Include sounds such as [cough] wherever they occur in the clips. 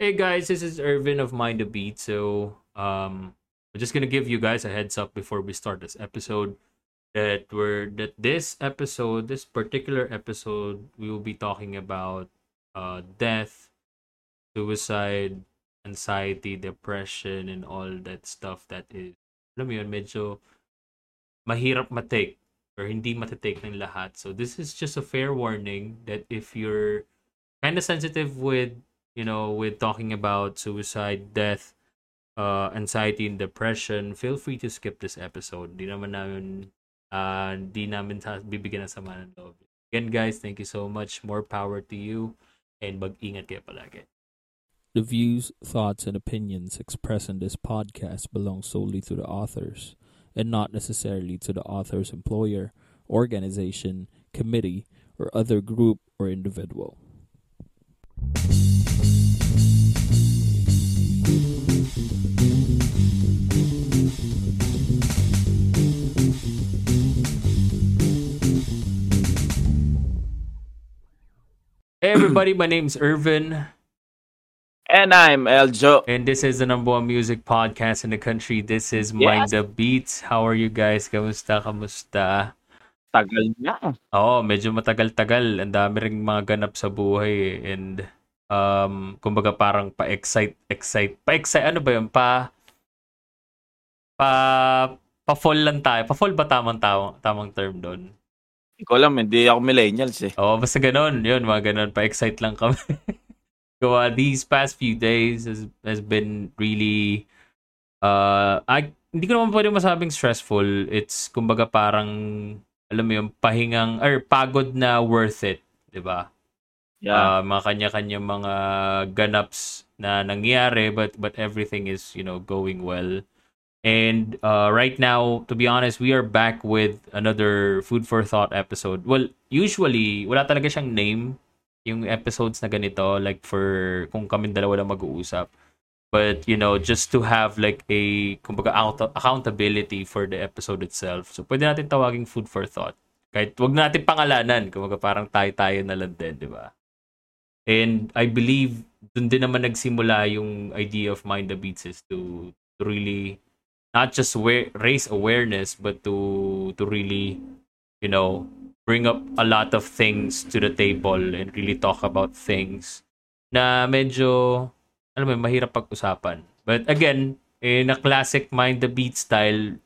Hey guys, this is Irvin of Mind the Beat. So, um, I'm just gonna give you guys a heads up before we start this episode that we're that this episode, this particular episode, we will be talking about uh death, suicide, anxiety, depression, and all that stuff that is, alam mo yun, medyo mahirap matake or hindi matatake ng lahat. So this is just a fair warning that if you're kind of sensitive with, you know, with talking about suicide, death, uh, anxiety and depression, feel free to skip this episode. Di naman namin, uh, di namin sa- bibigyan ng sama ng loob. Again, guys, thank you so much. More power to you. And mag-ingat kayo palagi. The views, thoughts, and opinions expressed in this podcast belong solely to the authors and not necessarily to the author's employer, organization, committee, or other group or individual. Hey everybody, my name's Irvin, And I'm Eljo. and this is the number one music podcast in the country. This is Yes. Mind the Beats. How are you guys? Kamusta? Kamusta? Tagal na. Oo, medyo matagal-tagal. Ang dami ring mga ganap sa buhay eh. And um, kumbaga parang pa-excite, excite. Pa-excite, ano ba yun? Pa, pa, pa-fall lang tayo. Pa-fall ba tamang, tamang, tamang term doon? Hindi ko alam, hindi ako millennials eh. Oo, basta ganun. Yun, mga ganun. Pa-excite lang kami. [laughs] so, uh, these past few days has, has been really, uh, I, hindi ko naman pwede masabing stressful. It's, kumbaga parang, alam mo yung pahingang, or pagod na worth it. 'di ba? Yeah. uh, mga kanya-kanya mga ganaps na nangyari but but everything is you know going well and uh, right now to be honest we are back with another food for thought episode. Well usually wala talaga siyang name yung episodes na ganito like for kung kami dalawa lang mag-uusap. But you know just to have like a kumbaga account- accountability for the episode itself. So pwede natin tawaging food for thought. Kahit wag natin pangalanan kumbaga parang tayo-tayo na lang din di ba? And I believe dun din naman nagsimula yung idea of Mind the Beats is to, to really not just wa- raise awareness but to to really you know bring up a lot of things to the table and really talk about things na medyo alam mo mahirap pag-usapan. But again, in a classic Mind the Beat style,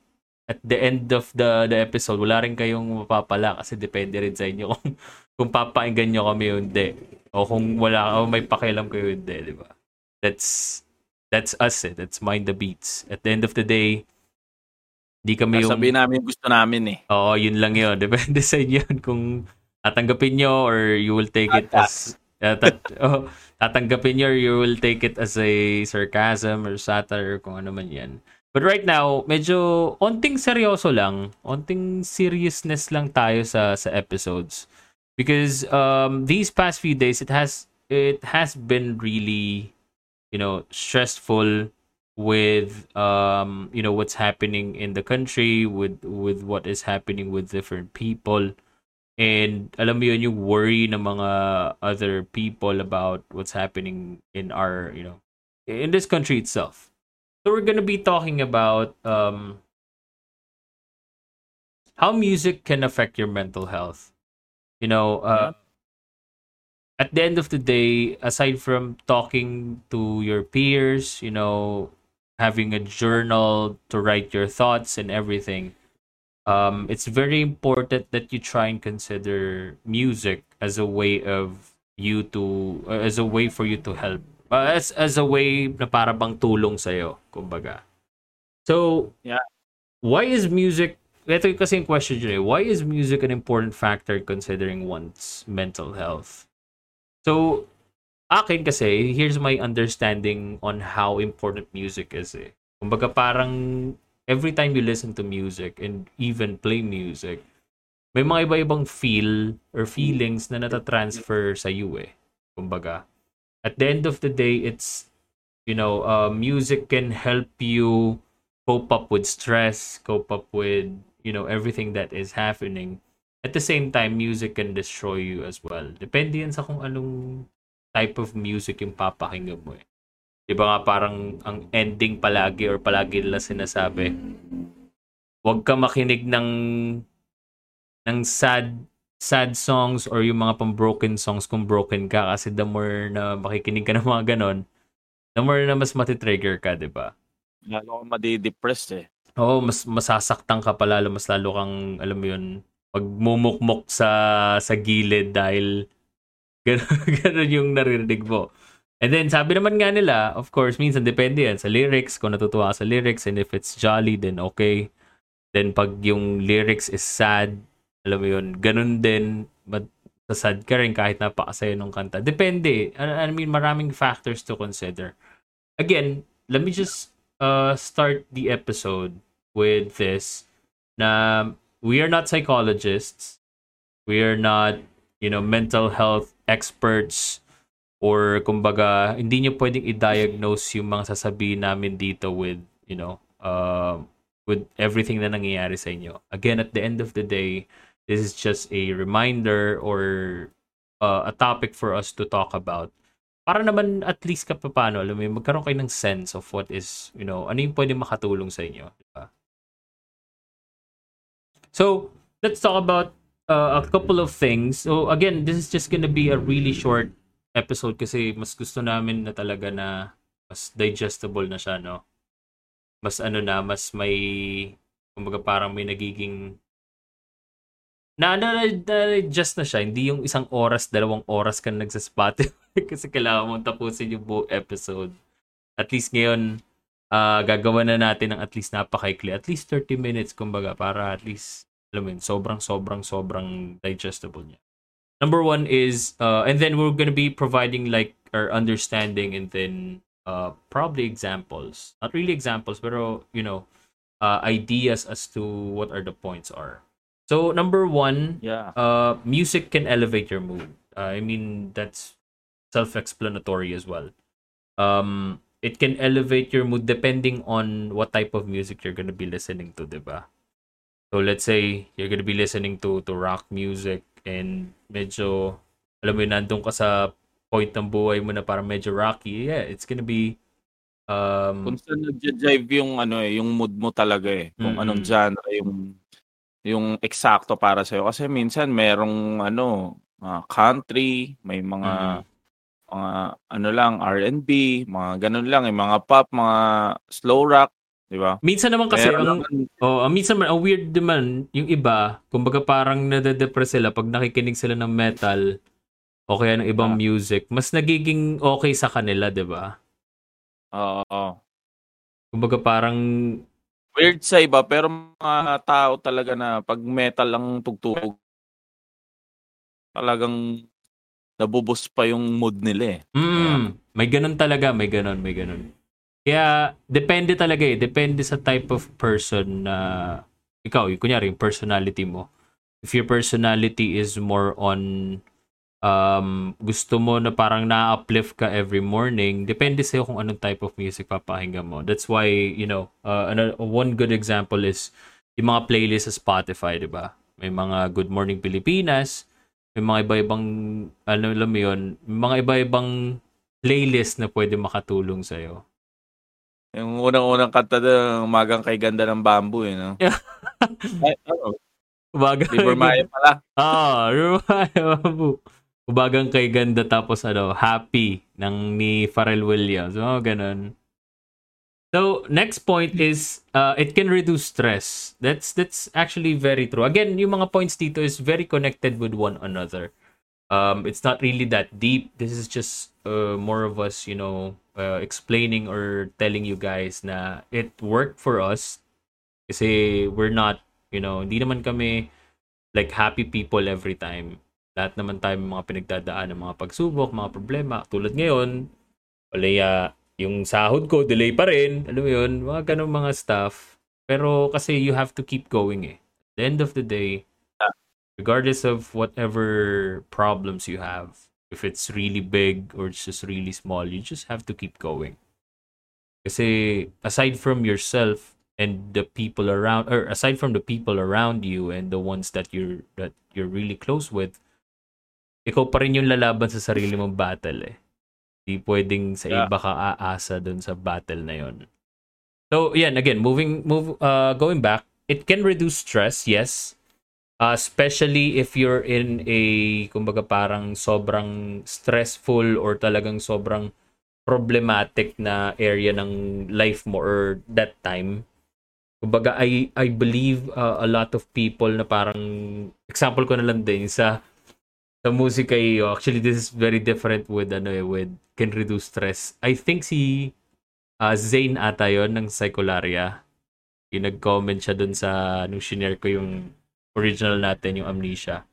at the end of the the episode, wala rin kayong mapapala kasi depende rin sa inyo [laughs] kung, kung papainggan nyo kami o hindi. O kung wala, o may pakialam kayo hindi, di ba? That's, that's us eh. That's Mind the Beats. At the end of the day, di kami yung... Sabihin namin gusto namin eh. Oo, yun lang yun. [laughs] Depende sa inyo kung tatanggapin nyo or you will take it as... Uh, tat- [laughs] oh, tatanggapin nyo or you will take it as a sarcasm or satire or kung ano man yan. But right now, medyo onting seryoso lang. Onting seriousness lang tayo sa sa episodes. Because um these past few days it has it has been really you know stressful with um you know what's happening in the country with with what is happening with different people. And alam mo yun yung worry ng mga other people about what's happening in our you know in this country itself. So we're gonna be talking about um how music can affect your mental health. You know uh at the end of the day aside from talking to your peers you know having a journal to write your thoughts and everything um, it's very important that you try and consider music as a way of you to uh, as a way for you to help uh, as as a way na para bang tulong sa kumbaga so Yeah. why is music ito kasi yung question dyan eh. Why is music an important factor considering one's mental health? So, akin kasi, here's my understanding on how important music is eh. Kumbaga parang every time you listen to music and even play music, may mga iba-ibang feel or feelings na natatransfer sa iyo eh. Kumbaga, at the end of the day, it's, you know, uh, music can help you cope up with stress, cope up with, you know, everything that is happening. At the same time, music can destroy you as well. Depende yan sa kung anong type of music yung papakinggan mo eh. Di ba nga parang ang ending palagi or palagi nila sinasabi, huwag ka makinig ng ng sad sad songs or yung mga pang broken songs kung broken ka kasi the more na makikinig ka ng mga ganon, the more na mas matitrigger ka, di ba? Lalo kang madidepress eh. Oo, mas masasaktan ka pa lalo, mas lalo kang, alam mo yun, magmumukmok sa sa gilid dahil [laughs] gano'n yung naririnig mo. And then, sabi naman nga nila, of course, minsan depende yan sa lyrics, kung natutuwa sa lyrics, and if it's jolly, then okay. Then, pag yung lyrics is sad, alam mo yun, ganun din, but sad ka rin kahit napakasaya ng kanta. Depende. I, I mean, maraming factors to consider. Again, let me just uh, start the episode with this na we are not psychologists. We are not, you know, mental health experts or kumbaga hindi niyo pwedeng i-diagnose yung mga sasabihin namin dito with, you know, uh, with everything na nangyayari sa inyo. Again, at the end of the day, this is just a reminder or uh, a topic for us to talk about. Para naman at least kapapano, alam mo magkaroon kayo ng sense of what is, you know, ano yung pwede makatulong sa inyo. Diba? So, let's talk about uh, a couple of things. So, again, this is just gonna be a really short episode kasi mas gusto namin na talaga na mas digestible na siya, no? Mas ano na, mas may, kumbaga parang may nagiging na na, na just na siya. Hindi yung isang oras, dalawang oras ka nagsa-Spotify [laughs] kasi kailangan mong tapusin yung buong episode. At least ngayon, uh, gagawa na natin ng at least napakaikli. At least 30 minutes, kumbaga, para at least, alam mo yun, sobrang, sobrang, sobrang digestible niya. Number one is, uh, and then we're gonna be providing like our understanding and then uh, probably examples. Not really examples, pero, you know, uh, ideas as to what are the points are. So number one, Yeah. uh, music can elevate your mood. Uh, I mean that's self-explanatory as well. Um, it can elevate your mood depending on what type of music you're gonna be listening to, diba? So let's say you're gonna be listening to to rock music and medyo alam mo yun, nandun ka sa point ng buhay mo na parang medyo rocky. Yeah, it's gonna be um Kung saan nagja-jive yung ano eh, yung mood mo talaga eh. Kung Mm-mm. anong genre yung yung eksakto para sa'yo. Kasi minsan merong ano, mga country, may mga Mm. mga ano lang, R&B, mga ganun lang, yung mga pop, mga slow rock, di ba? minsan naman kasi Meron ang naman- Oh, minsan man, ang weird naman, yung iba, kumbaga parang nade-depress sila pag nakikinig sila ng metal o kaya ng ibang Ah. music, mas nagiging okay sa kanila, 'di ba? Oo. Kumbaga parang weird sa iba, pero mga tao talaga na pag metal ang tugtog, talagang nabubus pa yung mood nila eh. mm, may ganun talaga, may ganun, may ganun. Kaya depende talaga eh, depende sa type of person na ikaw, yung kunyari, yung personality mo. If your personality is more on um, gusto mo na parang na-uplift ka every morning, depende sa'yo kung anong type of music papakinggan mo. That's why, you know, uh, ano, one good example is yung mga playlist sa Spotify, di ba? May mga Good Morning Pilipinas, may mga iba-ibang, ano alam mo yun, mga iba-ibang playlist na pwede makatulong sa'yo. Yung unang-unang kanta ng Magang Kay Ganda ng Bamboo eh, no? Yeah. [laughs] Ay, ano, Ubaga, Liver Maya pala. Ah, Rumaya, babu. Ubagang kay ganda tapos ano, happy ng ni Pharrell Williams. Oh, ganun. So, next point is uh, it can reduce stress. That's that's actually very true. Again, yung mga points dito is very connected with one another. Um, it's not really that deep. This is just uh, more of us, you know, uh, explaining or telling you guys na it worked for us kasi we're not, you know, hindi naman kami like happy people every time. Lahat naman tayo may mga pinagdadaan ng mga pagsubok, mga problema. Tulad ngayon, wala ya, yung sahod ko, delay pa rin. Alam mo yun, mga ganun mga stuff. Pero kasi you have to keep going eh. At the end of the day, regardless of whatever problems you have, if it's really big or it's just really small, you just have to keep going. Kasi aside from yourself and the people around or aside from the people around you and the ones that you're that you're really close with, ikaw pa rin yung lalaban sa sarili mong battle eh. Di pwedeng sa Yeah. iba ka aasa dun sa battle na yon. So, yan, again, moving, move, uh, going back, it can reduce stress, yes. Uh, especially if you're in a, kumbaga parang sobrang stressful or talagang sobrang problematic na area ng life mo or that time. Kumbaga, I, I believe uh, a lot of people na parang, example ko na lang din sa sa musika oh, actually this is very different with ano eh, with can reduce stress. I think si uh, Zane ata yon ng Psycholaria. Yung nag-comment siya dun sa nung ko yung original natin, yung Amnesia.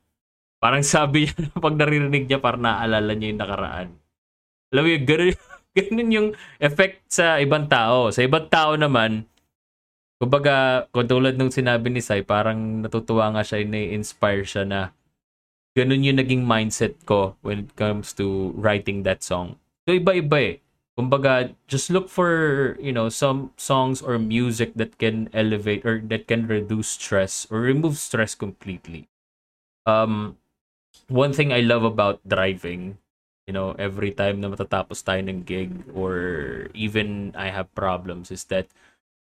Parang [laughs] sabi niya pag naririnig niya parang naaalala niya yung nakaraan. Alam mo yun, [laughs] ganun, yung effect sa ibang tao. Sa ibang tao naman, kumbaga, kung tulad nung sinabi ni Sai, parang natutuwa nga siya, na-inspire siya na ganun yung naging mindset ko when it comes to writing that song. So, iba-iba eh. Kumbaga, just look for, you know, some songs or music that can elevate or that can reduce stress or remove stress completely. Um, one thing I love about driving, you know, every time na matatapos tayo ng gig or even I have problems is that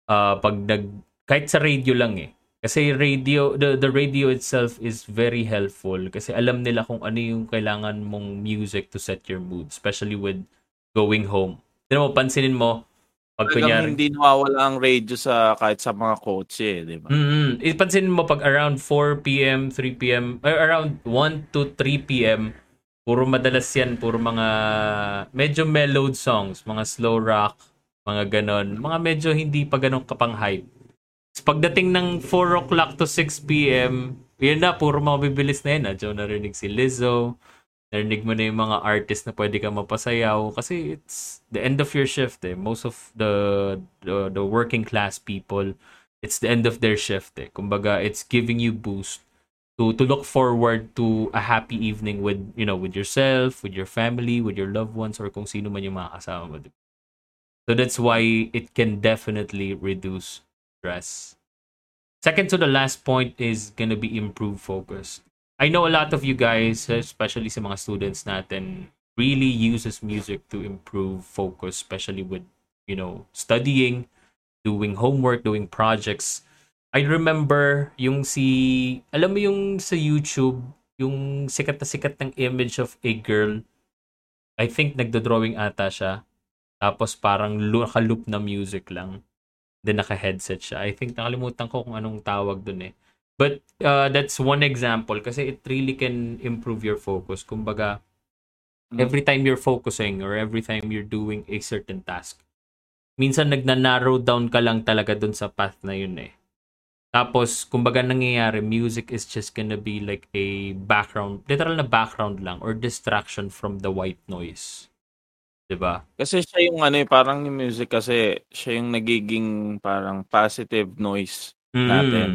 uh, pag nag, kahit sa radio lang eh, kasi radio, the, the radio itself is very helpful kasi alam nila kung ano yung kailangan mong music to set your mood, especially with going home. Tignan mo, pansinin mo, pag Talagang kunyari, hindi nawawala ang radio sa kahit sa mga kotse, di ba? Mm-hmm. Ipansinin mo pag around 4 p.m., 3 p.m., or around 1 to 3 p.m., puro madalas yan, puro mga medyo mellowed songs, mga slow rock, mga ganon. Mga medyo hindi pa ganon kapang hype. Tapos pagdating ng 4 o'clock to 6 p.m., yun na, puro mga bibilis na yan. Ah. Diyo narinig si Lizzo, narinig mo na yung mga artist na pwede ka mapasayaw kasi it's the end of your shift eh. Most of the, the, the working class people, it's the end of their shift eh. Kumbaga, it's giving you boost to to look forward to a happy evening with, you know, with yourself, with your family, with your loved ones, or kung sino man yung mga kasama mo. So that's why it can definitely reduce stress. Second to the last point is gonna be improve focus. I know a lot of you guys, especially sa mga students natin, really uses music to improve focus, especially with, you know, studying, doing homework, doing projects. I remember yung si, alam mo yung sa YouTube, yung sikat na sikat ng image of a girl. I think nagdo-drawing ata siya. Tapos parang naka-loop na music lang. Then naka-headset siya. I think nakalimutan ko kung anong tawag dun eh. But uh, that's one example kasi it really can improve your focus. Kumbaga, Mm. every time you're focusing or every time you're doing a certain task, minsan nagna-narrow down ka lang talaga dun sa path na yun eh. Tapos, kumbaga nangyayari, music is just gonna be like a background, literal na background lang or distraction from the white noise. 'Di ba? Kasi siya yung ano eh, parang yung music kasi siya yung nagiging parang positive noise. Natin.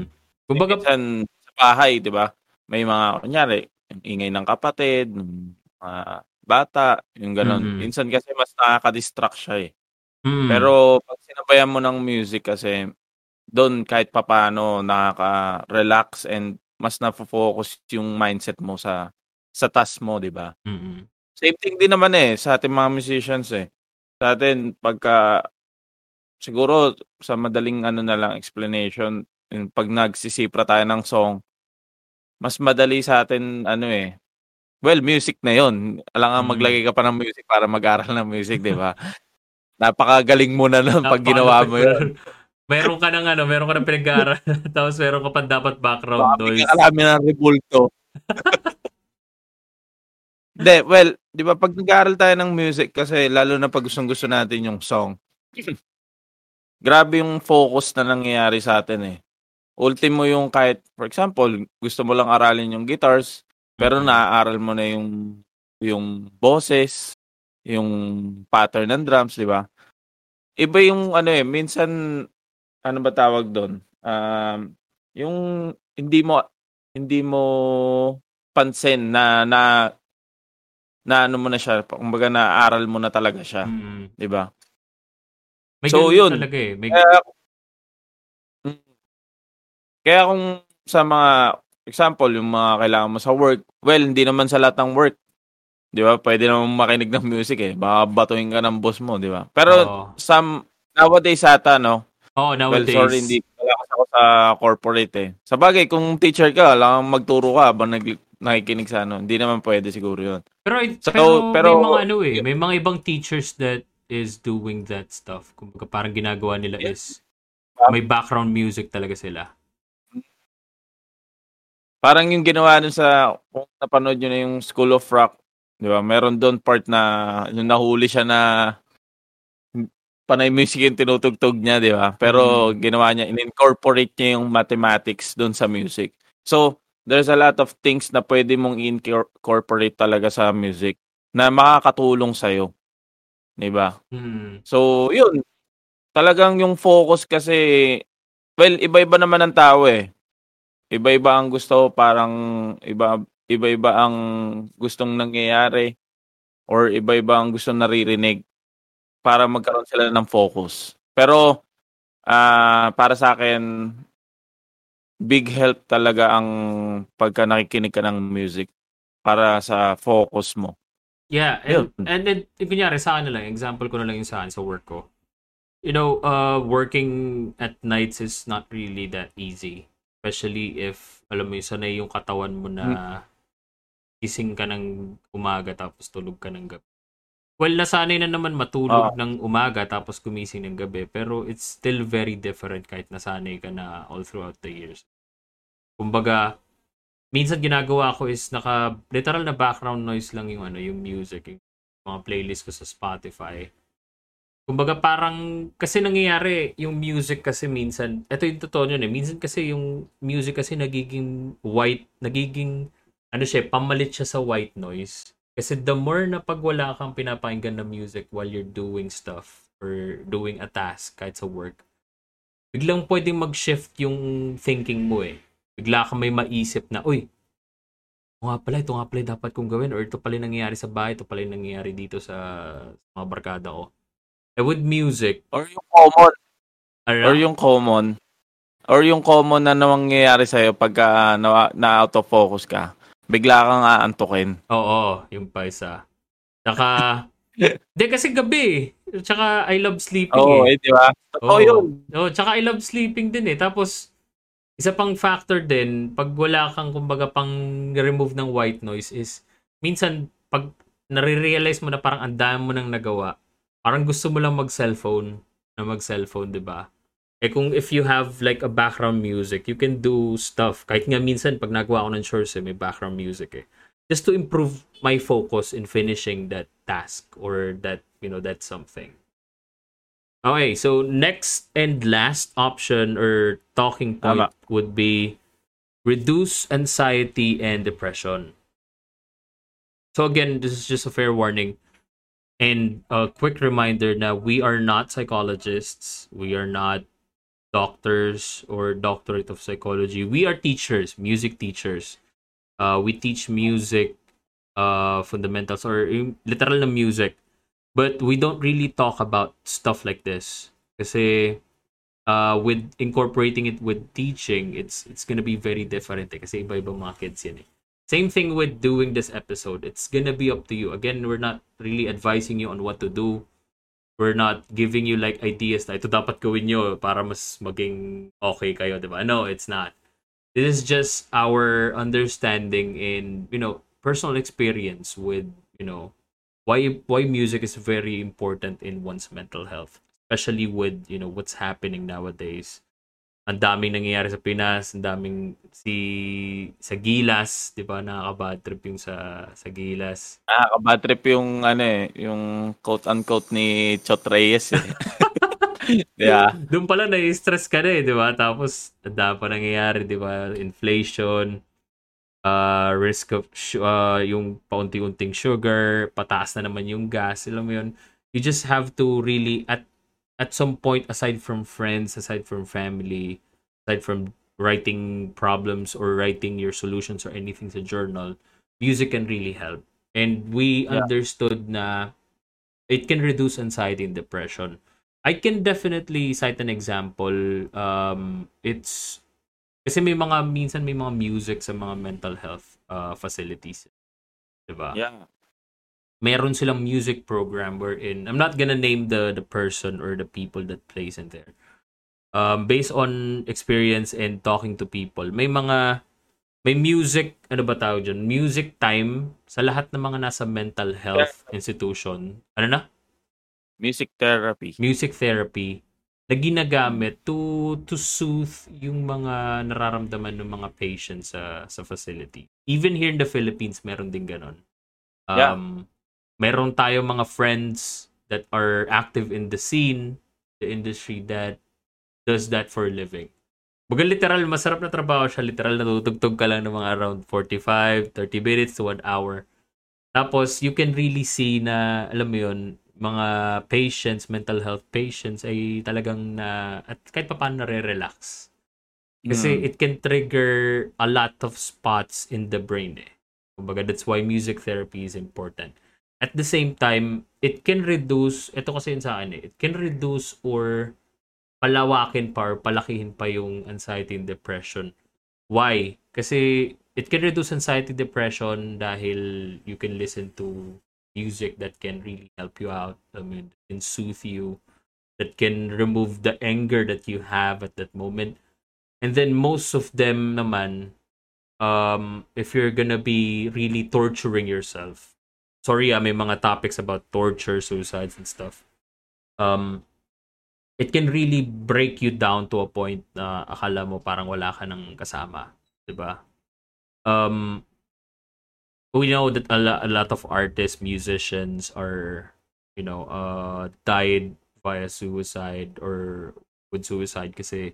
Kumbaga, Minsan sa bahay, di ba? May mga, kunyari, ingay ng kapatid, mga bata, yung gano'n. Mm. Minsan kasi mas nakaka-distract siya eh. mm, Pero pag sinabayan mo ng music kasi, doon kahit papano nakaka-relax and mas na-focus yung mindset mo sa sa task mo, di ba? mm, Same thing din naman eh sa ating mga musicians eh. Sa atin pagka siguro sa madaling ano na lang explanation, yung pag nagsisipra tayo ng song, mas madali sa atin ano eh. Well, music na 'yon. Alangan Mm. maglagay ka pa ng music para mag-aral ng music, 'di ba? [laughs] Napakagaling mo na nun pag ginawa mo 'yun. [laughs] meron ka ng ano, meron ka ng pinag-aaral, [laughs] tapos meron ka pa dapat background Baka noise. biglang alamin ng rebulto. Hindi, well, di ba pag nag-aaral tayo ng music kasi lalo na pag gustong gusto natin yung song, [clears throat] grabe yung focus na nangyayari sa atin eh. Ultimo yung kahit, for example, gusto mo lang aralin yung guitars, pero naaaral mo na yung yung boses, yung pattern ng drums, di ba? Iba yung ano eh, minsan, ano ba tawag doon? Um, yung hindi mo hindi mo pansin na na na ano mo na siya, kumbaga naaral mo na talaga siya, Mm. 'di ba? May So, yun. talaga eh. May, Mm. Kaya kung sa mga example, yung mga kailangan mo sa work, well, hindi naman sa lahat ng work Di ba? Pwede naman makinig ng music eh. Baka batuhin ka ng boss mo, di ba? Pero Oo. some, nowadays ata, no? Oh, Well, nowadays. sorry, hindi wala kasi ako sa corporate eh. Sa bagay, kung teacher ka, lang magturo ka habang nag, nakikinig sa ano. Hindi naman pwede siguro yun. Pero, So, pero, pero- may mga ano eh, may mga ibang teachers that is doing that stuff. Kumbaga parang ginagawa nila Yeah. is may background music talaga sila. Parang yung ginawa dun sa, kung napanood nyo na yung School of Rock, di ba? Meron doon part na, yung nahuli siya na panay music yung tinutugtog niya, di ba? Pero ginawa niya, in-incorporate niya yung mathematics doon sa music. So, there's a lot of things na pwede mong incorporate talaga sa music na makakatulong sa'yo. Di ba? Hmm. So, yun. Talagang yung focus kasi, well, iba-iba naman ang tao eh. Iba-iba ang gusto, parang iba, iba-iba ang gustong nangyayari or iba-iba ang gustong naririnig para magkaroon sila ng focus. Pero, ah para sa akin, big help talaga ang pagka nakikinig ka ng music para sa focus mo. Yeah, and, Yun. and then, kunyari sa akin na lang, example ko na lang yung sa akin, sa work ko. You know, uh, working at nights is not really that easy. Especially if, alam mo, yung sanay yung katawan mo na gising ka ng umaga tapos tulog ka ng gabi. Well, nasanay na naman matulog ng umaga tapos gumising ng gabi. Pero it's still very different kahit nasanay ka na all throughout the years. Kumbaga, minsan ginagawa ko is naka literal na background noise lang yung ano yung music yung mga playlist ko sa Spotify kumbaga parang kasi nangyayari yung music kasi minsan ito yung totoo yun eh minsan kasi yung music kasi nagiging white nagiging ano siya pamalit siya sa white noise kasi the more na pag wala kang pinapakinggan na music while you're doing stuff or doing a task kahit sa work biglang pwedeng mag-shift yung thinking mo eh bigla ka may maisip na, uy, ito nga pala, ito nga pala dapat kong gawin or ito pala nangyayari sa bahay, ito pala nangyayari dito sa mga barkada ko. Eh with music, Or yung common ano, Or yung common. Or yung common na nangyayari sa'yo pagka na, na out of focus ka. Bigla kang aantukin. oo, yung pa isa. Tsaka, [laughs] di kasi gabi eh. Tsaka I love sleeping Oo, eh. eh, di ba? Oo. yun. Oo, tsaka I love sleeping din eh. Tapos, isa pang factor din, pag wala kang kumbaga pang remove ng white noise is, minsan, pag nare-realize mo na parang ang dami mo nang nagawa, parang gusto mo lang mag-cellphone, na mag-cellphone, di ba? Eh kung if you have like a background music, you can do stuff. Kahit nga minsan, pag nagawa ko ng chores, eh, may background music eh. Just to improve my focus in finishing that task or that, you know, that something. Okay, so next and last option or talking point Tama. would be reduce anxiety and depression. So again, this is just a fair warning and a quick reminder that we are not psychologists, we are not doctors or doctorate of psychology. We are teachers, music teachers. Uh, we teach music uh, fundamentals or literal na music but we don't really talk about stuff like this kasi uh, with incorporating it with teaching it's it's gonna be very different eh, kasi iba-ibang mga kids yan eh. Same thing with doing this episode. It's gonna be up to you. Again, we're not really advising you on what to do. We're not giving you like ideas na ito dapat gawin nyo para mas maging okay kayo, di ba? No, it's not. This is just our understanding in, you know, personal experience with, you know, why why music is very important in one's mental health especially with you know what's happening nowadays ang daming nangyayari sa Pinas ang daming si sa Gilas 'di ba? Nakaka-bad trip yung sa sa Gilas. Nakaka-bad trip yung ano eh, yung quote-unquote ni Chot Reyes eh. [laughs] yeah. doon pala na-stress ka na eh 'di ba? Tapos ang dami pa nangyayari 'di ba? Inflation uh, risk of uh, yung paunti-unting sugar pataas na naman yung gas alam mo yun? You just have to really at at some point aside from friends aside from family aside from writing problems or writing your solutions or anything sa journal music can really help and we Yeah. understood na it can reduce anxiety and depression I can definitely cite an example um it's kasi may mga minsan may mga music sa mga mental health uh, facilities 'di ba Yeah. Meron silang music program wherein I'm not gonna name the the person or the people that plays in there. Um, based on experience and talking to people, may mga may music, ano ba tawag dyan? Music time sa lahat ng mga nasa mental health institution. Ano na? Music therapy. Music therapy na ginagamit to to soothe yung mga nararamdaman ng mga patients sa sa facility. Even here in the Philippines, meron din ganon. Um, Yeah. Meron tayo mga friends that are active in the scene, the industry that does that for a living. Baga literal, masarap na trabaho siya. Literal, natutugtog ka lang ng mga around 45, 30 minutes to 1 hour. Tapos, you can really see na, alam mo yun, mga patients, mental health patients ay talagang na, at kahit pa paano nare-relax. Kasi Mm. it can trigger a lot of spots in the brain eh. Kumbaga, that's why music therapy is important. At the same time, it can reduce, ito kasi yun sa akin eh, it can reduce or palawakin pa or palakihin pa yung anxiety and depression. Why? Kasi it can reduce anxiety depression dahil you can listen to music that can really help you out, I mean, can soothe you, that can remove the anger that you have at that moment. And then most of them naman, um, if you're gonna be really torturing yourself, sorry ah, may mga topics about torture, suicides, and stuff. Um, it can really break you down to a point na akala mo parang wala ka ng kasama, 'di ba? Um, we know that a, lo- a lot of artists, musicians are, you know, uh, died via suicide or with suicide kasi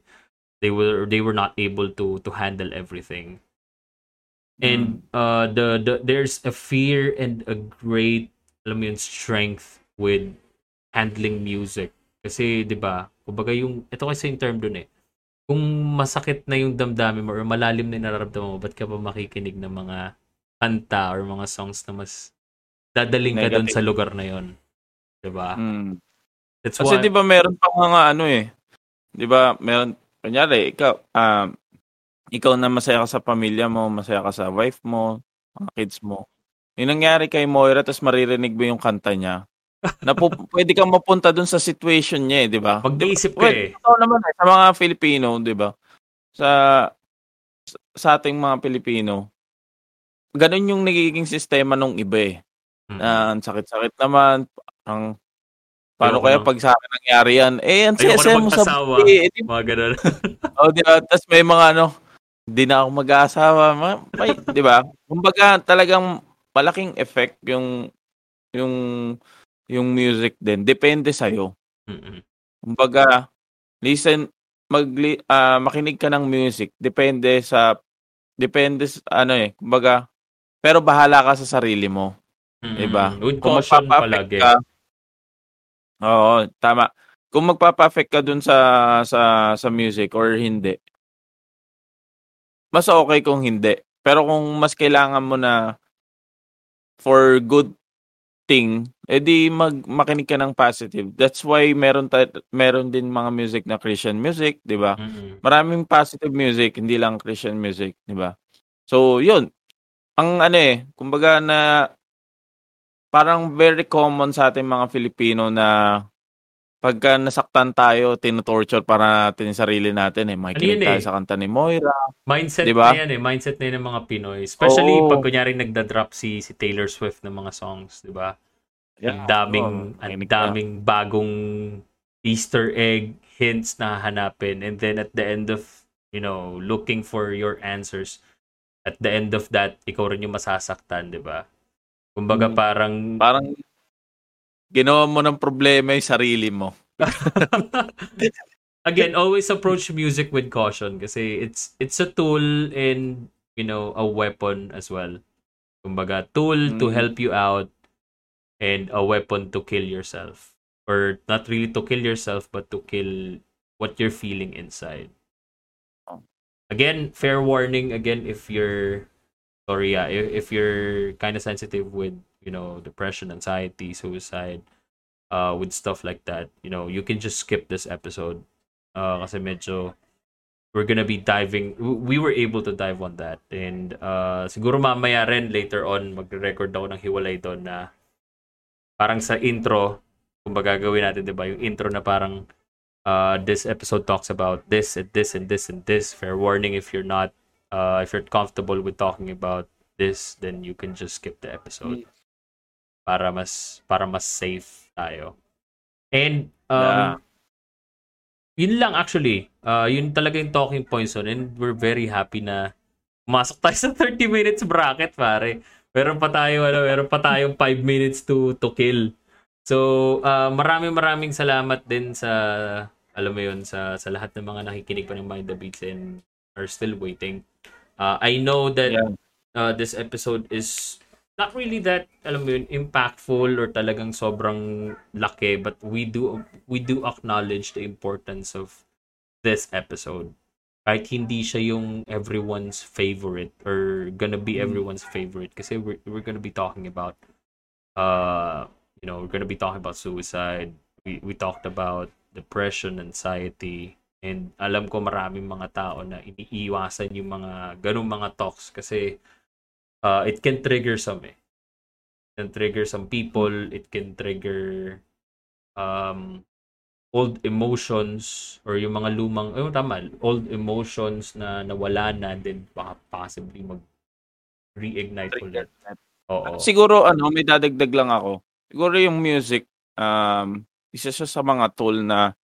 they were they were not able to to handle everything. And uh the, the there's a fear and a great alam yun, strength with handling music. Kasi 'di ba? Kumbaga yung ito kasi yung term dun eh. Kung masakit na yung damdamin mo or malalim na yung nararamdaman mo, ba't ka pa makikinig ng mga kanta or mga songs na mas dadaling ka dun Negative. sa lugar na yon. 'Di ba? Mm. That's Kasi why 'di ba meron pa mga ano eh. 'Di ba? Meron kunyari ikaw um ikaw na masaya ka sa pamilya mo, masaya ka sa wife mo, mga kids mo. Yung nangyari kay Moira tapos maririnig mo yung kanta niya. Na pu- [laughs] pwede kang mapunta dun sa situation niya eh, 'di ba? mag-iisip ka Well, eh. totoo naman eh, sa mga Filipino, 'di ba? Sa sa ating mga Pilipino, ganun yung nagiging sistema nung iba eh. Mm. Na ang sakit-sakit naman, ang paano Ayoko kaya na. pag sa akin nangyari yan? Eh, ang Ayoko na saya mo sa mag-asawa. buhay. Eh, di, Mga ganun. oh, di ba? Tapos may mga ano, hindi na ako mag-aasawa. Ma- May, di ba? Kumbaga, talagang malaking effect yung yung yung music din. Depende sa'yo. Mm-mm. Kumbaga, listen, mag ah, makinig ka ng music. Depende sa depende sa, ano eh, kumbaga, pero bahala ka sa sarili mo. Mm-mm. Diba? With Kung magpapa-affect ka, oo, tama. Kung magpapa-affect ka dun sa, sa, sa music or hindi, mas okay kung hindi. Pero kung mas kailangan mo na for good thing, edi mag makinig ka ng positive. That's why meron ta- meron din mga music na Christian music, 'di ba? Mm-mm. Maraming positive music, hindi lang Christian music, 'di ba? So, 'yun. Ang ano eh, kumbaga na parang very common sa ating mga Filipino na pagka nasaktan tayo, tinotorture para natin yung sarili natin eh. Makikinig Ano yun tayo eh? sa kanta ni Moira. Mindset Diba? na yan eh. Mindset na yan ng mga Pinoy. Especially Oo. pag kunyari nagda-drop si, si Taylor Swift ng mga songs, di ba? ang daming, Oo, ang daming bagong Easter egg hints na hanapin. And then at the end of, you know, looking for your answers, at the end of that, ikaw rin yung masasaktan, di ba? Kumbaga Mm. parang Parang ginawa mo ng problema yung sarili mo. [laughs] again always approach music with caution kasi it's it's a tool and you know a weapon as well kumbaga tool to Mm. help you out and a weapon to kill yourself or not really to kill yourself but to kill what you're feeling inside again fair warning again if you're sorry yeah if you're kind of sensitive with you know depression anxiety suicide uh with stuff like that you know you can just skip this episode uh kasi medyo we're gonna be diving we were able to dive on that and uh siguro mamaya rin later on magre-record ako ng hiwalay doon na parang sa intro, kung gagawin natin, di ba? Yung intro na parang uh, this episode talks about this and this and this and this. Fair warning if you're not, uh, if you're comfortable with talking about this, then you can just skip the episode. Para mas, para mas safe tayo. And, um, yun lang actually. Uh, yun talaga yung talking points on. And we're very happy na pumasok tayo [laughs] sa 30 minutes bracket, pare. Meron pa tayo, ano, meron pa tayong 5 minutes to to kill. So, uh, maraming maraming salamat din sa, alam mo yun, sa, sa lahat ng mga nakikinig pa ng Mind the Beats and are still waiting. Uh, I know that yeah. uh, this episode is not really that alam mo yun impactful or talagang sobrang laki but we do we do acknowledge the importance of this episode kahit hindi siya yung everyone's favorite or gonna be mm. everyone's favorite kasi we're, we're gonna be talking about uh you know we're gonna be talking about suicide we we talked about depression anxiety and alam ko maraming mga tao na iniiwasan yung mga ganung mga talks kasi uh, it can trigger some eh. It can trigger some people. It can trigger um, old emotions or yung mga lumang, oh, tama, old emotions na nawala na then baka possibly mag reignite ulit. Oo. Siguro ano, may dadagdag lang ako. Siguro yung music um isa siya sa mga tool na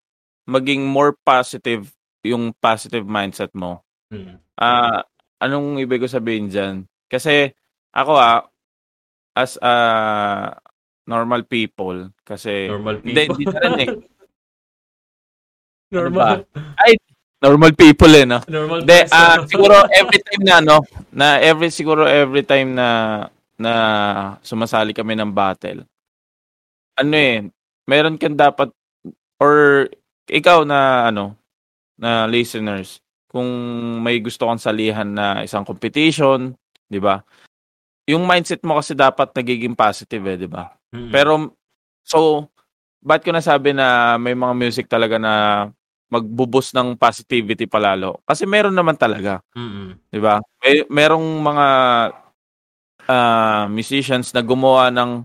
maging more positive yung positive mindset mo. Hmm. Ah, uh, anong ibig ko sabihin diyan? Kasi ako ah, as a normal people, kasi normal people. Hindi, hindi rin eh. [laughs] normal. Ano Ay, normal people eh, no? Normal De, uh, siguro every time na, no? Na every, siguro every time na na sumasali kami ng battle, ano eh, meron kang dapat, or ikaw na, ano, na listeners, kung may gusto kang salihan na isang competition, 'di ba? Yung mindset mo kasi dapat nagiging positive eh, 'di ba? Mm-hmm. Pero so ba't ko nasabi na may mga music talaga na magbubus ng positivity palalo? Kasi meron naman talaga. Mm-hmm. 'Di ba? May merong mga uh, musicians na gumawa ng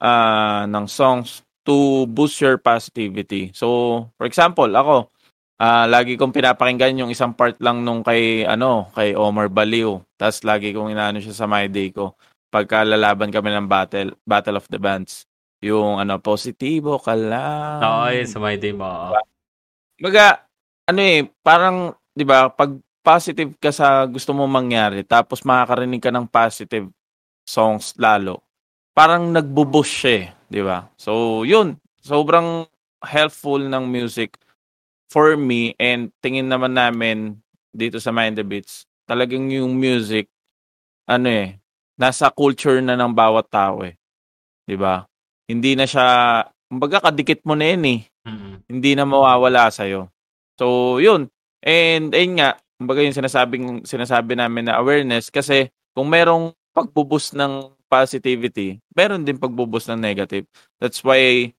uh, ng songs to boost your positivity. So, for example, ako, uh, lagi kong pinapakinggan yung isang part lang nung kay ano, kay Omar Baliw. Tapos lagi kong inaano siya sa my day ko pagka lalaban kami ng battle, Battle of the Bands. Yung ano, positibo ka lang. Oo, oh, yun, sa my day mo. Baga, ano eh, parang, di ba, pag positive ka sa gusto mo mangyari, tapos makakarinig ka ng positive songs lalo, parang nagbubush siya eh, di ba? So, yun, sobrang helpful ng music for me and tingin naman namin dito sa Mind the Beats, talagang yung music, ano eh, nasa culture na ng bawat tao eh. 'Di ba? Hindi na siya, kumbaga kadikit mo na yun eh. Mm-hmm. Hindi na mawawala sa iyo. So, yun. And ayun nga, kumbaga yung sinasabing sinasabi namin na awareness kasi kung merong pagbubus ng positivity, meron din pagbubus ng negative. That's why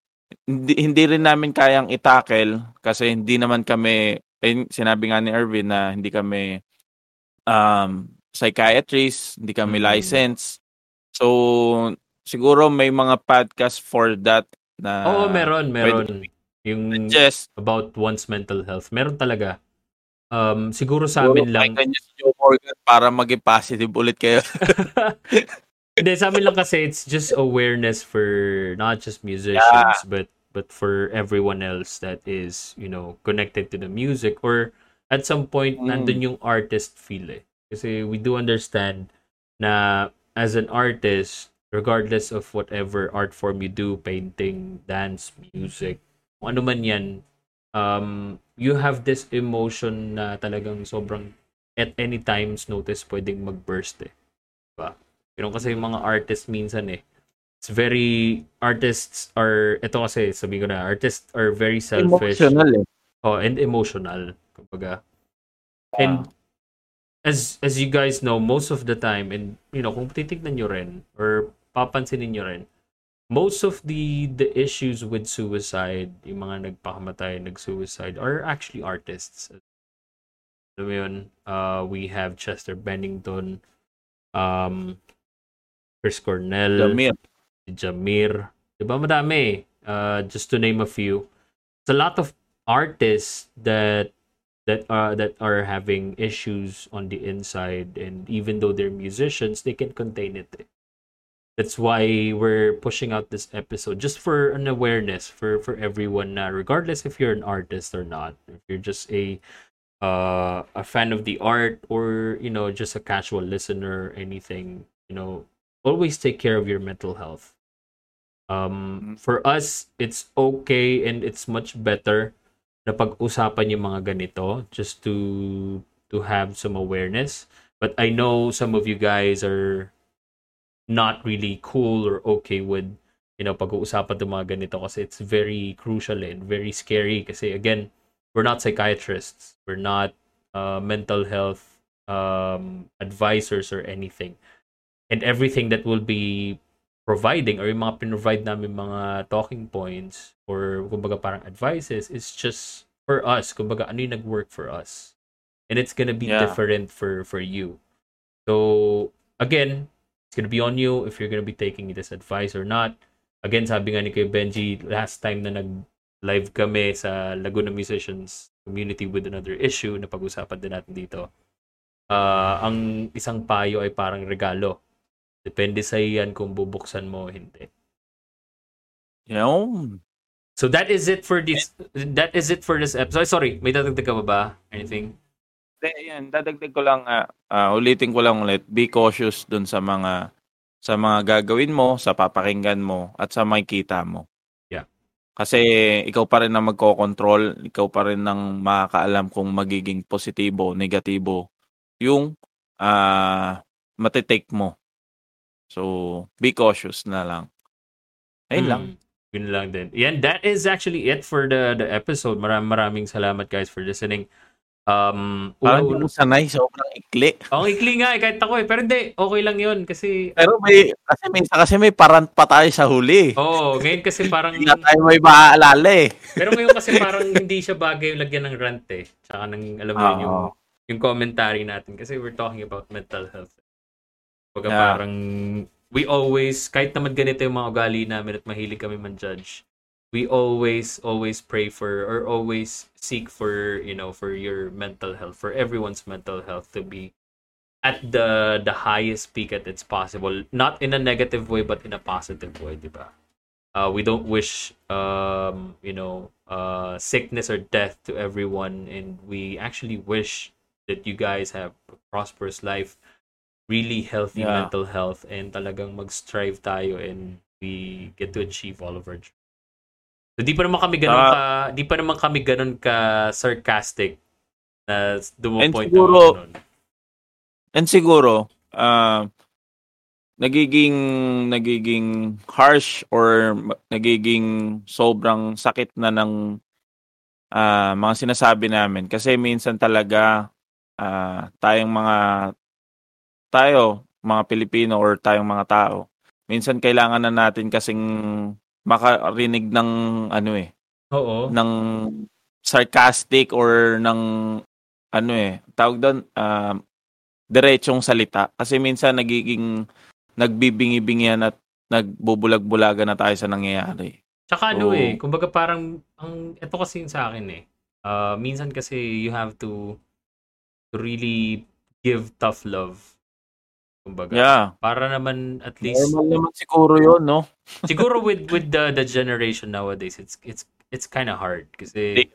hindi, hindi rin namin kayang itakel kasi hindi naman kami eh, sinabi nga ni Erwin na hindi kami um, psychiatrist, hindi kami mm. licensed. So siguro may mga podcast for that na Oo, meron, meron. Yung just about one's mental health. Meron talaga. Um, siguro sa amin lang. si Joe Morgan para maging positive ulit kayo. [laughs] [laughs] Hindi, sa amin lang kasi it's just awareness for not just musicians yeah. but but for everyone else that is, you know, connected to the music or at some point mm. nandun yung artist feel eh. Kasi we do understand na as an artist, regardless of whatever art form you do, painting, dance, music, ano man yan, um, you have this emotion na talagang sobrang at any times notice pwedeng mag-burst eh. Pero kasi yung mga artists minsan eh, it's very, artists are, ito kasi, sabi ko na, artists are very selfish. Emotional eh. Oh, and emotional. Kumbaga. And as as you guys know, most of the time, and you know, kung titignan nyo rin, or papansinin nyo rin, most of the the issues with suicide, yung mga nagpakamatay, nag-suicide, are actually artists. Alam mo yun, uh, we have Chester Bennington, um, Chris Cornell, Jamir. Jamir, Diba? Madami. Uh, just to name a few. It's a lot of artists that that are that are having issues on the inside and even though they're musicians they can contain it that's why we're pushing out this episode just for an awareness for for everyone na regardless if you're an artist or not if you're just a uh, a fan of the art or you know just a casual listener anything you know always take care of your mental health. Um for us it's okay and it's much better na pag-usapan yung mga ganito just to to have some awareness. But I know some of you guys are not really cool or okay with you know pag-uusapan ng mga ganito kasi it's very crucial and very scary kasi again we're not psychiatrists. We're not uh, mental health um, advisors or anything and everything that will be providing or yung mga pinrovide namin mga talking points or kumbaga parang advices is just for us. Kumbaga ano yung nag-work for us. And it's gonna be yeah. different for for you. So again, it's gonna be on you if you're gonna be taking this advice or not. Again, sabi nga ni kay Benji, last time na nag-live kami sa Laguna Musicians community with another issue na pag-usapan din natin dito. Uh, ang isang payo ay parang regalo Depende sa iyan kung bubuksan mo o hindi. Yun. So that is it for this that is it for this episode. Sorry, may dadagdag ka ba ba? Anything? De, yan, dadagdag ko lang uh, uh, ulitin ko lang ulit. Be cautious dun sa mga sa mga gagawin mo, sa papakinggan mo at sa makikita mo. Yeah. Kasi ikaw pa rin ang magko-control, ikaw pa rin ang makakaalam kung magiging positibo, negatibo yung uh, matitake mo So, be cautious na lang. Ayun hmm. lang. Yun lang din. Yan, that is actually it for the the episode. Maraming maraming salamat guys for listening. Um, Parang una, sanay, sobrang ikli. Oo, [laughs] oh, ikli nga eh, kahit ako eh. Pero hindi, okay lang yun kasi... Pero may, kasi may, kasi may parang pa tayo sa huli. Oo, oh, ngayon kasi [laughs] parang... hindi na tayo may maaalala eh. Pero ngayon kasi parang hindi siya bagay lagyan ng rant eh. Tsaka ng, alam mo yun, yung, yung commentary natin. Kasi we're talking about mental health. Baga yeah. parang we always, kahit naman ganito yung mga ugali namin at mahilig kami man-judge, we always, always pray for or always seek for, you know, for your mental health, for everyone's mental health to be at the the highest peak that it's possible. Not in a negative way, but in a positive way, di ba? Uh, we don't wish, um, you know, uh, sickness or death to everyone, and we actually wish that you guys have a prosperous life really healthy yeah. mental health and talagang mag-strive tayo and we get to achieve all of our dreams. So di pa naman kami ganun uh, ka di pa naman kami ganun ka sarcastic na dumupoint siguro. And siguro uh, nagiging nagiging harsh or nagiging sobrang sakit na ng uh, mga sinasabi namin kasi minsan talaga uh, tayong mga tayo, mga Pilipino or tayong mga tao, minsan kailangan na natin kasing makarinig ng ano eh. Oo. ng sarcastic or ng ano eh, tawag doon uh, diretsong salita kasi minsan nagiging nagbibingi-bingihan at nagbubulag-bulaga na tayo sa nangyayari. Tsaka ano eh, kumbaga parang ang ito kasi sa akin eh. Uh, minsan kasi you have to to really give tough love Kumbaga. Yeah. Para naman at least normal naman siguro 'yon, no? [laughs] siguro with with the the generation nowadays, it's it's it's kind of hard kasi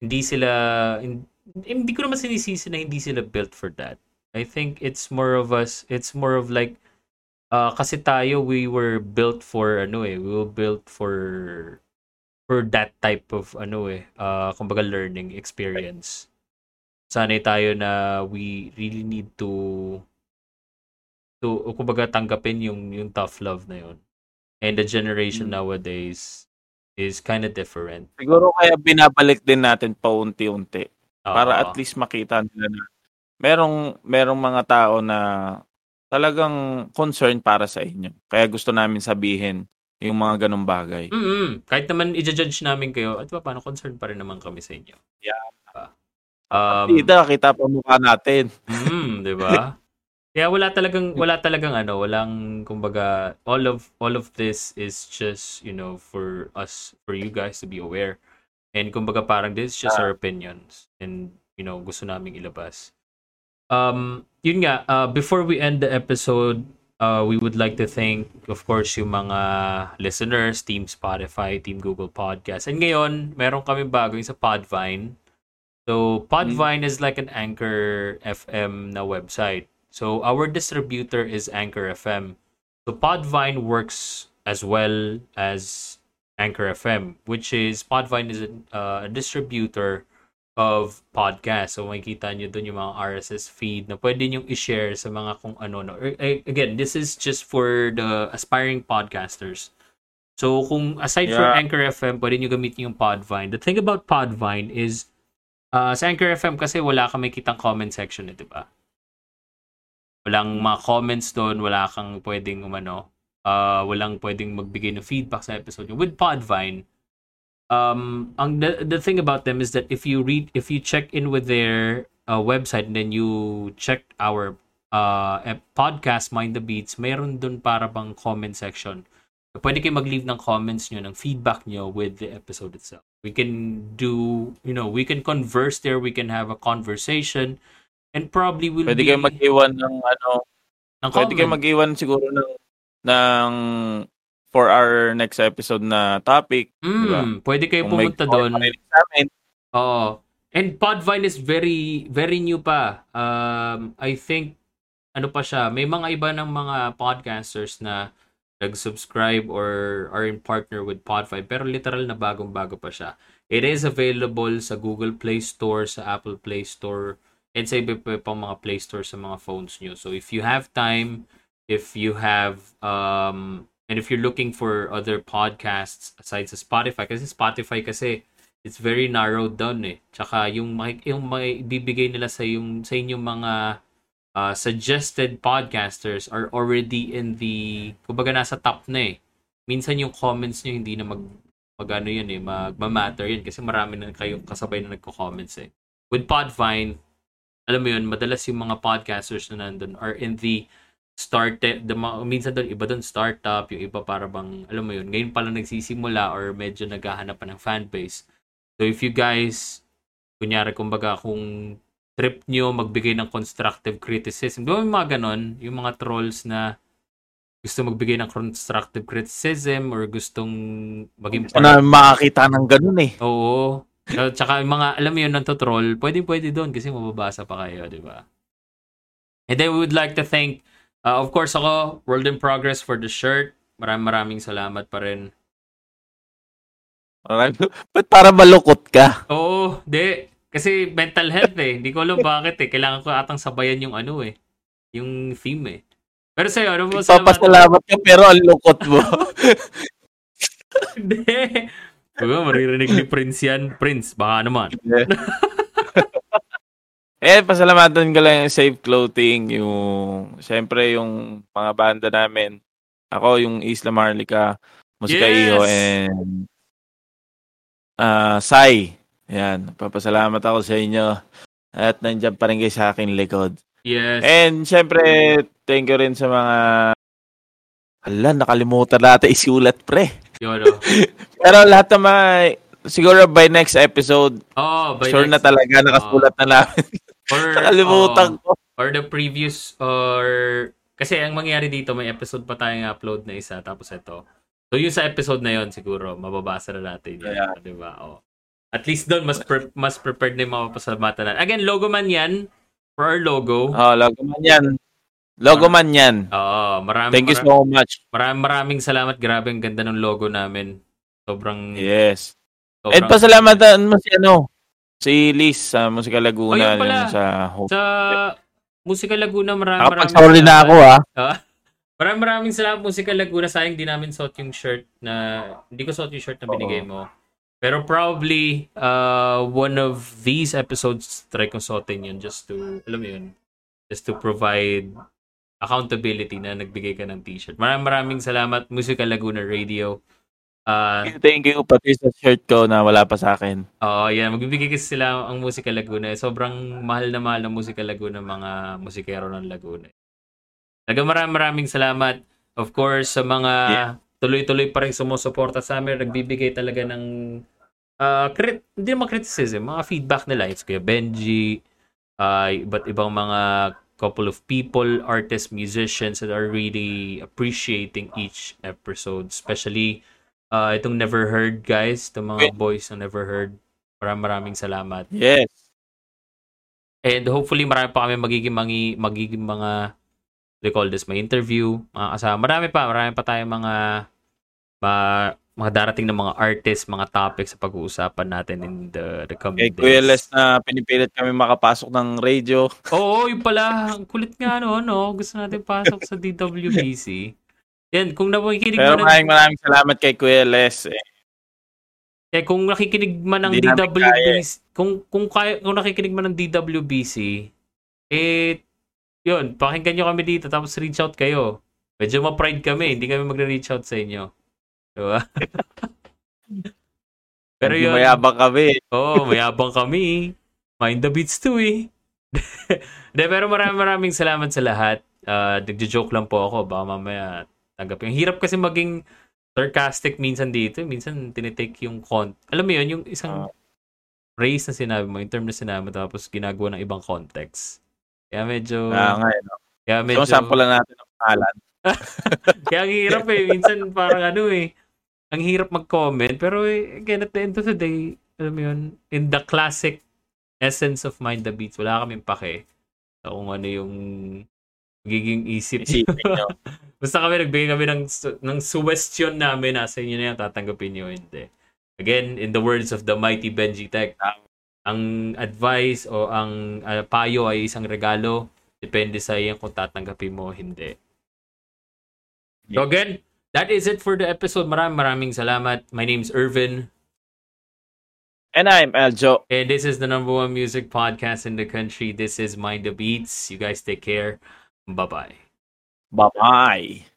hindi sila hindi ko naman sinisisi na hindi sila built for that. I think it's more of us, it's more of like uh, kasi tayo we were built for ano eh, we were built for for that type of ano eh, uh, kumbaga learning experience. Sanay tayo na we really need to to kumbaga tanggapin yung yung tough love na yun. And the generation mm. nowadays is kind of different. Siguro kaya binabalik din natin paunti-unti uh para at least makita nila na merong merong mga tao na talagang concern para sa inyo. Kaya gusto namin sabihin yung mga ganong bagay. Mm-hmm. Kahit naman i-judge namin kayo, at ba, paano concern pa rin naman kami sa inyo. Yeah. Um, kita, kita pa mukha natin. mm, di ba? [laughs] Kaya wala talagang wala talagang ano, walang kumbaga all of all of this is just, you know, for us for you guys to be aware. And kumbaga parang this is just our opinions and you know, gusto naming ilabas. Um, yun nga, uh, before we end the episode, uh, we would like to thank, of course, yung mga listeners, Team Spotify, Team Google Podcast. And ngayon, meron kami bago yung sa Podvine. So, Podvine is like an Anchor FM na website. So, our distributor is Anchor FM. So, Podvine works as well as Anchor FM, which is Podvine is a, uh, a distributor of podcast. So makikita nyo doon yung mga RSS feed na pwede nyo i-share sa mga kung ano. No. Again, this is just for the aspiring podcasters. So kung aside yeah. from Anchor FM, pwede nyo gamitin yung Podvine. The thing about Podvine is uh, sa Anchor FM kasi wala kang makitang comment section eh, di ba? Walang mga comments doon, wala kang pwedeng umano, uh, walang pwedeng magbigay ng feedback sa episode nyo. With Podvine, um, ang the, the thing about them is that if you read, if you check in with their uh, website and then you check our uh, podcast Mind the Beats, mayroon doon para bang comment section. Pwede kayo mag-leave ng comments nyo, ng feedback nyo with the episode itself. We can do, you know, we can converse there, we can have a conversation, and probably will Pwede be... kayo mag-iwan ng ano, ng pwede kayo mag-iwan siguro ng ng for our next episode na topic. Mm, diba? Pwede kayo Kung pumunta doon. Oo. And Podvine is very, very new pa. Um, I think, ano pa siya, may mga iba ng mga podcasters na nag-subscribe or are in partner with Podvine, pero literal na bagong-bago pa siya. It is available sa Google Play Store, sa Apple Play Store, and sa iba pa pang mga Play Store sa mga phones nyo. So if you have time, if you have um, And if you're looking for other podcasts aside sa Spotify, kasi Spotify kasi it's very narrowed down eh. Tsaka yung yung may bibigay nila sa yung sa inyong mga uh, suggested podcasters are already in the kumbaga nasa top na eh. Minsan yung comments niyo hindi na mag magano yun eh, magma-matter yun kasi marami na kayong kasabay na nagko-comments eh. With Podvine, alam mo yun, madalas yung mga podcasters na nandun are in the started, the, minsan doon, iba doon startup, yung iba para bang, alam mo yun, ngayon pa lang nagsisimula or medyo naghahanap pa ng fan base. So if you guys, kunyari, kumbaga, kung trip nyo magbigay ng constructive criticism, yung mga ganon, yung mga trolls na gusto magbigay ng constructive criticism or gustong maging part. Na makakita ng ganun eh. Oo. Tsaka yung mga, alam mo yun, ng troll, pwede pwede doon kasi mababasa pa kayo, di ba? And then we would like to thank Uh, of course ako, World in Progress for the shirt. Maraming maraming salamat pa rin. Alright. [laughs] Ba't para malukot ka? Oo, di. Kasi mental health eh. Hindi ko alam bakit eh. Kailangan ko atang sabayan yung ano eh. Yung theme eh. Pero sa'yo, ano mo salamat? Papasalamat ka pero ang lukot mo. [laughs] Hindi. Diba, maririnig ni Prince yan. Prince, baka naman. [laughs] Eh, pasalamatan ko lang yung Safe Clothing, yung, syempre, yung mga banda namin. Ako, yung Isla Marlica, Musika yes! Iho, and uh, Sai. Yan, papasalamat ako sa inyo. At nandiyan pa rin kayo sa akin likod. Yes. And syempre, thank you rin sa mga Hala, nakalimutan natin isulat, pre. Yolo. [laughs] Pero lahat ng mga, siguro by next episode, oh, by sure next, na talaga nakasulat oh. [laughs] na namin. Or, Nakalimutan uh, ko. Or the previous, or... Kasi ang mangyayari dito, may episode pa tayong upload na isa, tapos ito. So yung sa episode na yon siguro, mababasa na natin yan. Yeah. Di ba? Oh. At least doon, mas, pre- mas prepared na yung mga pasalamatan natin. Again, logo man yan. For our logo. Oh, logo man yan. Logo man yan. Oo, maraming Thank you so much. Maraming maraming salamat. Grabe ang ganda ng logo namin. Sobrang Yes. Sobrang, And pasalamatan mo si ano, Si Liz sa Musika Laguna. Oh, pala. sa, sa Musika Laguna, maraming maraming sorry na ako ha. Uh, [laughs] maraming maraming salamat Musika Laguna. Sayang di namin suot yung shirt na, hindi ko suot yung shirt na binigay mo. Pero probably, uh, one of these episodes, try kong suotin yun just to, alam mo yun, just to provide accountability na nagbigay ka ng t-shirt. Maraming maraming salamat, Musika Laguna Radio. Uh, thank you pati sa shirt ko na wala pa sa akin. Oo, oh, yan. Magbibigay kasi sila ang Musika Laguna. Sobrang mahal na mahal ng Musika Laguna mga musikero ng Laguna. Talaga maraming maraming salamat. Of course, sa mga Yeah. tuloy-tuloy pa rin sumusuporta sa amin, nagbibigay talaga ng uh, crit, hindi naman criticism, mga feedback nila. It's kaya Benji, uh, iba't ibang mga couple of people, artists, musicians that are really appreciating each episode. Especially uh, itong Never Heard guys, itong mga boys na Never Heard. Maraming maraming salamat. Yes. And hopefully marami pa kami magiging mangi, magiging mga they call this my interview, mga kasama. Marami pa, marami pa tayong mga ma, mga darating na mga artists, mga topics sa pag-uusapan natin in the the coming Kay Kuya days. Les na pinipilit kami makapasok ng radio. [laughs] Oo, yun pala. Ang kulit nga no, no. Gusto natin pasok sa DWBC. Yan, kung nakikinig Pero ng, maraming maraming salamat kay Kuya Les. Eh. eh, kung nakikinig man ng DWBC, kung kung kaya, kung nakikinig man ng DWBC, eh yun, pakinggan nyo kami dito tapos reach out kayo. Medyo ma-pride kami, hindi kami magre-reach out sa inyo. Diba? [laughs] Pero yun, Mayabang kami. Oo, oh, mayabang kami. Mind the beats too eh. [laughs] De, pero maraming maraming salamat sa lahat. Uh, Nagjo-joke lang po ako. Baka mamaya tanggapin. Ang hirap kasi maging sarcastic minsan dito. Minsan tinitake yung con... Alam mo yun, yung isang Ah. phrase na sinabi mo, yung term na sinabi mo, tapos ginagawa ng ibang context. Kaya medyo... Ah, nga, no? kaya medyo... So, sample lang natin ng pangalan. [laughs] Kaya ang hirap eh. Minsan parang ano eh. Ang hirap mag-comment. Pero eh, again, at the end of the day, alam mo yun, in the classic essence of Mind the Beats, wala kaming pake sa kung ano yung magiging isip. [laughs] Basta kami, nagbigay kami ng, ng suggestion namin. Nasa inyo na yan, tatanggapin nyo, hindi. Again, in the words of the mighty Benji Tech, ang advice o ang uh, payo ay isang regalo. Depende sa iyo kung tatanggapin mo o hindi. So again, that is it for the episode. Maraming maraming salamat. My name's Irvin. And I'm Aljo. And this is the number one music podcast in the country. This is Mind the Beats. You guys take care. Bye-bye. Bye-bye.